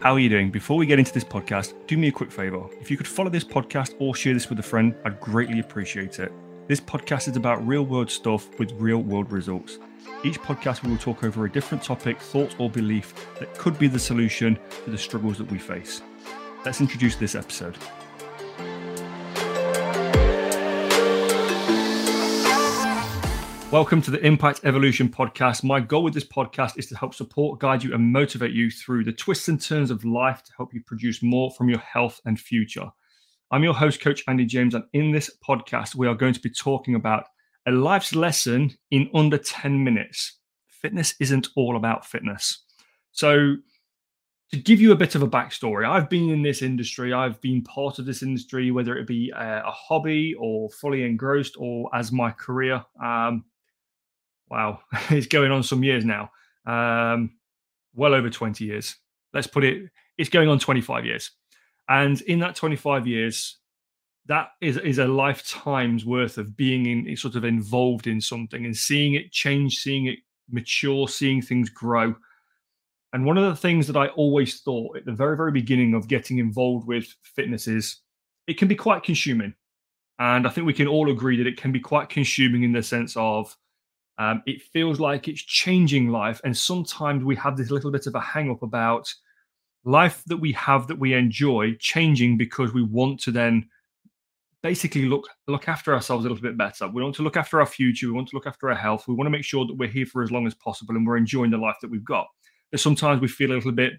How are you doing? Before we get into this podcast, do me a quick favor. If you could follow this podcast or share this with a friend, I'd greatly appreciate it. This podcast is about real world stuff with real world results. Each podcast, we will talk over a different topic, thought, or belief that could be the solution to the struggles that we face. Let's introduce this episode. Welcome to the Impact Evolution podcast. My goal with this podcast is to help support, guide you, and motivate you through the twists and turns of life to help you produce more from your health and future. I'm your host, Coach Andy James, and in this podcast, we are going to be talking about a life's lesson in under 10 minutes. Fitness isn't all about fitness. So, to give you a bit of a backstory, I've been in this industry, I've been part of this industry, whether it be a, a hobby or fully engrossed or as my career. Um, wow, it's going on some years now. Um, well over 20 years. Let's put it, it's going on 25 years. And in that 25 years, that is, is a lifetime's worth of being in sort of involved in something and seeing it change, seeing it mature, seeing things grow. And one of the things that I always thought at the very, very beginning of getting involved with fitness is it can be quite consuming. And I think we can all agree that it can be quite consuming in the sense of um, it feels like it's changing life. And sometimes we have this little bit of a hang up about life that we have that we enjoy changing because we want to then basically look look after ourselves a little bit better. We want to look after our future. We want to look after our health. We want to make sure that we're here for as long as possible and we're enjoying the life that we've got. But sometimes we feel a little bit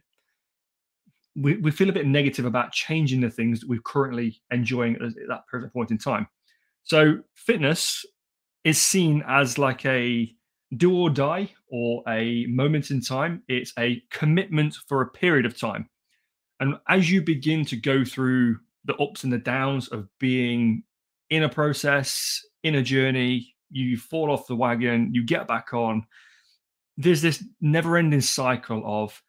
we, we feel a bit negative about changing the things that we're currently enjoying at that present point in time. So fitness is seen as like a do or die or a moment in time. It's a commitment for a period of time. And as you begin to go through the ups and the downs of being in a process, in a journey, you fall off the wagon, you get back on. There's this never ending cycle of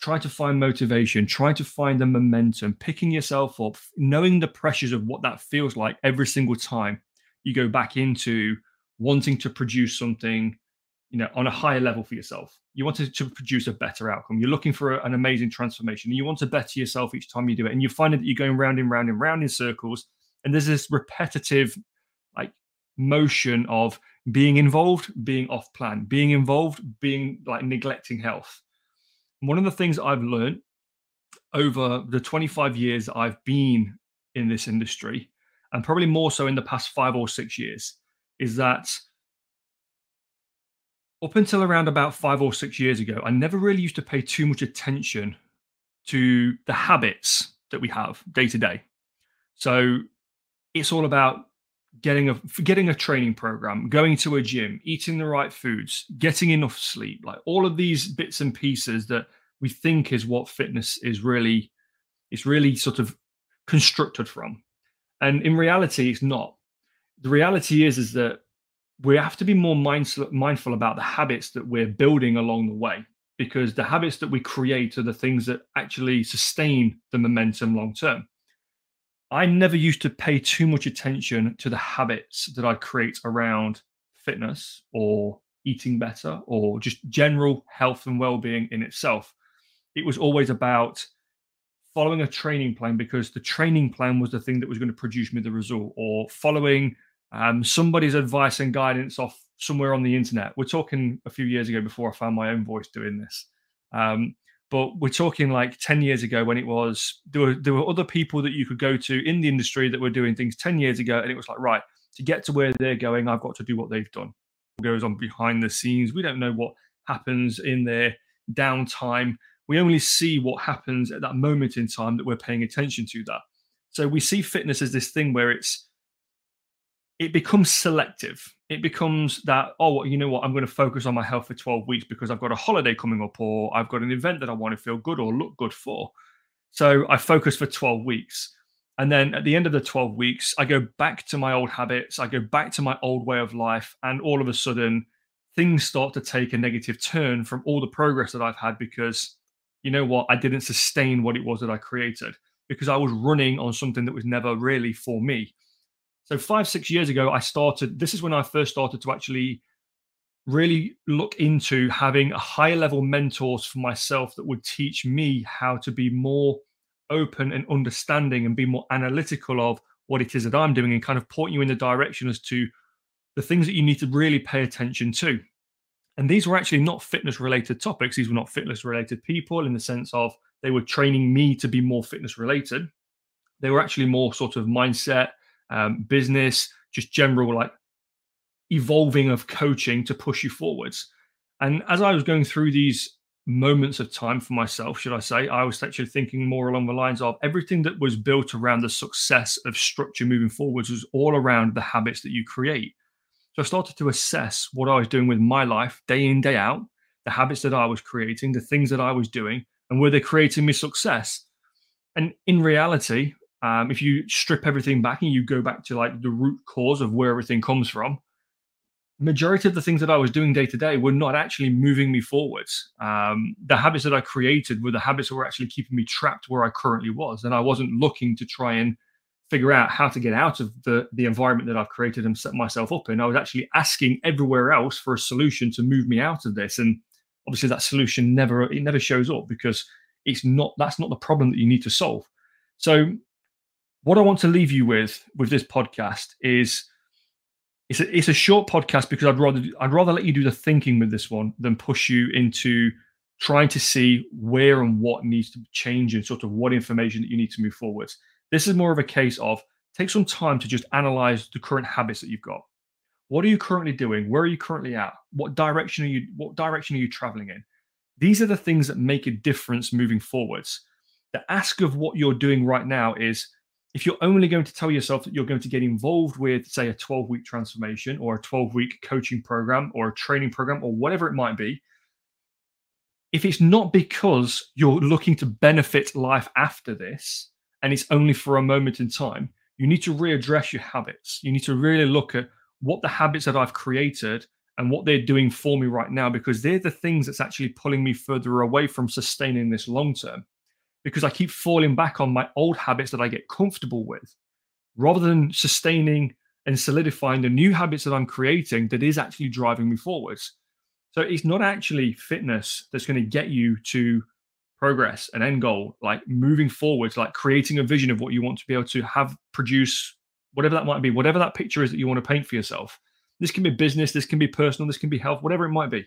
trying to find motivation, trying to find the momentum, picking yourself up, knowing the pressures of what that feels like every single time you go back into wanting to produce something you know on a higher level for yourself. You want to, produce a better outcome. You're looking for a, an amazing transformation you want to better yourself each time you do it and you find that you're going round and round and round in circles and there's this repetitive like motion of being involved being off plan being involved being like neglecting health. One of the things i've learned over the 25 years i've been in this industry and probably more so in the past five or six years is that up until around about five or six years ago, I never really used to pay too much attention to the habits that we have day to day. So it's all about getting a getting a training program, going to a gym, eating the right foods, getting enough sleep, like all of these bits and pieces that we think is what fitness is really it's really sort of constructed from. And in reality, it's not the reality is is that we have to be more mindful mindful about the habits that we're building along the way because the habits that we create are the things that actually sustain the momentum long term. I never used to pay too much attention to the habits that I create around fitness or eating better or just general health and well-being in itself. It was always about following a training plan because the training plan was the thing that was going to produce me the result or following um, somebody's advice and guidance off somewhere on the internet. We're talking a few years ago before I found my own voice doing this. Um, but we're talking like 10 years ago when it was there were there were other people that you could go to in the industry that were doing things 10 years ago and it was like right to get to where they're going i've got to do what they've done what goes on behind the scenes we don't know what happens in their downtime we only see what happens at that moment in time that we're paying attention to that so we see fitness as this thing where it's it becomes selective. It becomes that, oh, you know what, I'm going to focus on my health for 12 weeks because I've got a holiday coming up or I've got an event that I want to feel good or look good for. So I focus for 12 weeks. And then at the end of the 12 weeks, I go back to my old habits, I go back to my old way of life. And all of a sudden, things start to take a negative turn from all the progress that I've had because, you know what, I didn't sustain what it was that I created because I was running on something that was never really for me. So five, six years ago, I started. This is when I first started to actually really look into having a higher level mentors for myself that would teach me how to be more open and understanding and be more analytical of what it is that I'm doing and kind of point you in the direction as to the things that you need to really pay attention to. And these were actually not fitness related topics. These were not fitness related people in the sense of they were training me to be more fitness related. They were actually more sort of mindset, um, business, just general like evolving of coaching to push you forwards. And as I was going through these moments of time for myself, should I say, I was actually thinking more along the lines of everything that was built around the success of structure moving forwards was all around the habits that you create. So I started to assess what I was doing with my life day in, day out, the habits that I was creating, the things that I was doing, and were they creating me success? And in reality, um, if you strip everything back and you go back to like the root cause of where everything comes from, majority of the things that I was doing day to day were not actually moving me forwards. Um, the habits that I created were the habits that were actually keeping me trapped where I currently was, and I wasn't looking to try and figure out how to get out of the the environment that I've created and set myself up in. I was actually asking everywhere else for a solution to move me out of this, and obviously that solution never it never shows up because it's not that's not the problem that you need to solve. So, what I want to leave you with with this podcast is it's a, it's a short podcast because I'd rather I'd rather let you do the thinking with this one than push you into trying to see where and what needs to change and sort of what information that you need to move forwards. This is more of a case of take some time to just analyze the current habits that you've got. What are you currently doing? Where are you currently at? What direction are you what direction are you traveling in? These are the things that make a difference moving forwards. The ask of what you're doing right now is if you're only going to tell yourself that you're going to get involved with, say, a 12 week transformation or a 12 week coaching program or a training program or whatever it might be, if it's not because you're looking to benefit life after this and it's only for a moment in time, you need to readdress your habits. You need to really look at what the habits that I've created and what they're doing for me right now, because they're the things that's actually pulling me further away from sustaining this long term because I keep falling back on my old habits that I get comfortable with rather than sustaining and solidifying the new habits that I'm creating that is actually driving me forwards. So it's not actually fitness that's going to get you to progress, an end goal, like moving forwards, like creating a vision of what you want to be able to have produce, whatever that might be, whatever that picture is that you want to paint for yourself. This can be business, this can be personal, this can be health, whatever it might be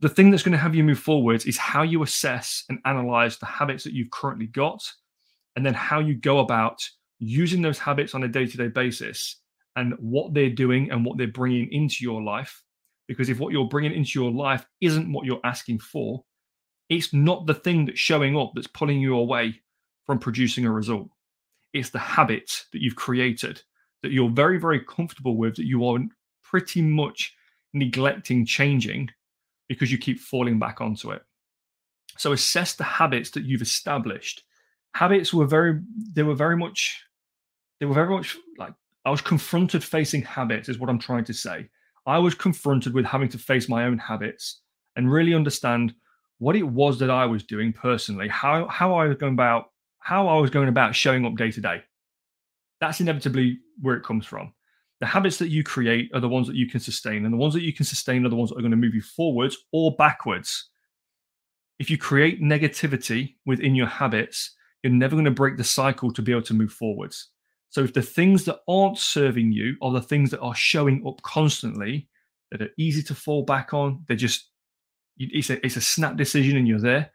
the thing that's going to have you move forwards is how you assess and analyze the habits that you've currently got, and then how you go about using those habits on a day to day basis and what they're doing and what they're bringing into your life. Because if what you're bringing into your life isn't what you're asking for, it's not the thing that's showing up that's pulling you away from producing a result. It's the habit that you've created that you're very, very comfortable with, that you are pretty much neglecting changing because you keep falling back onto it. So assess the habits that you've established. Habits were very, they were very much, they were very much like I was confronted facing habits, is what I'm trying to say. I was confronted with having to face my own habits and really understand what it was that I was doing personally, how how I was going about how I was going about showing up day to day. That's inevitably where it comes from the habits that you create are the ones that you can sustain, and the ones that you can sustain are the ones that are going to move you forwards or backwards. If you create negativity within your habits, you're never going to break the cycle to be able to move forwards. So, if the things that aren't serving you are the things that are showing up constantly, that are easy to fall back on, they're just, it's a, it's a snap decision and you're there,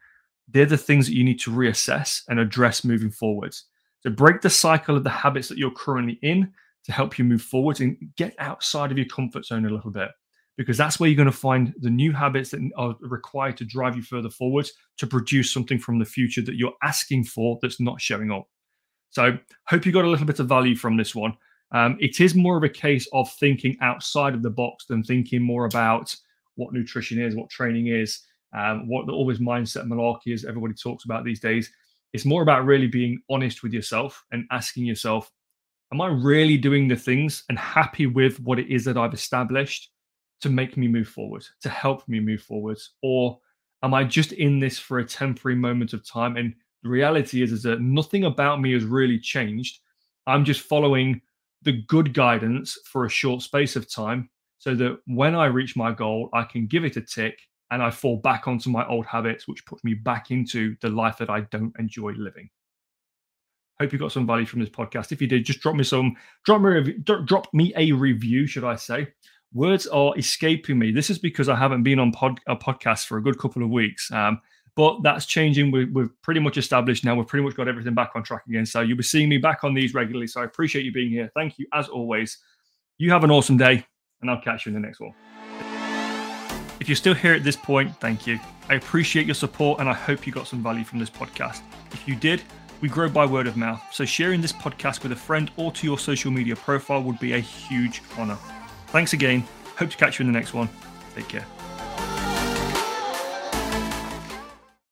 they're the things that you need to reassess and address moving forwards. So, break the cycle of the habits that you're currently in to help you move forward and get outside of your comfort zone a little bit because that's where you're going to find the new habits that are required to drive you further forwards to produce something from the future that you're asking for that's not showing up. So, hope you got a little bit of value from this one. Um, it is more of a case of thinking outside of the box than thinking more about what nutrition is, what training is, um, what all this mindset malarkey is everybody talks about these days. It's more about really being honest with yourself and asking yourself, am I really doing the things and happy with what it is that I've established to make me move forward, to help me move forward? Or am I just in this for a temporary moment of time? And the reality is, is that nothing about me has really changed. I'm just following the good guidance for a short space of time so that when I reach my goal, I can give it a tick and I fall back onto my old habits, which puts me back into the life that I don't enjoy living. Hope you got some value from this podcast. If you did, just drop me some, drop me drop me a review, should I say? Words are escaping me. This is because I haven't been on pod, a podcast for a good couple of weeks. Um, but that's changing. We're, we're pretty much established now. We've pretty much got everything back on track again. So you'll be seeing me back on these regularly. So I appreciate you being here. Thank you as always. You have an awesome day, and I'll catch you in the next one. If you're still here at this point, thank you. I appreciate your support, and I hope you got some value from this podcast. If you did, we grow by word of mouth. So sharing this podcast with a friend or to your social media profile would be a huge honor. Thanks again. Hope to catch you in the next one. Take care.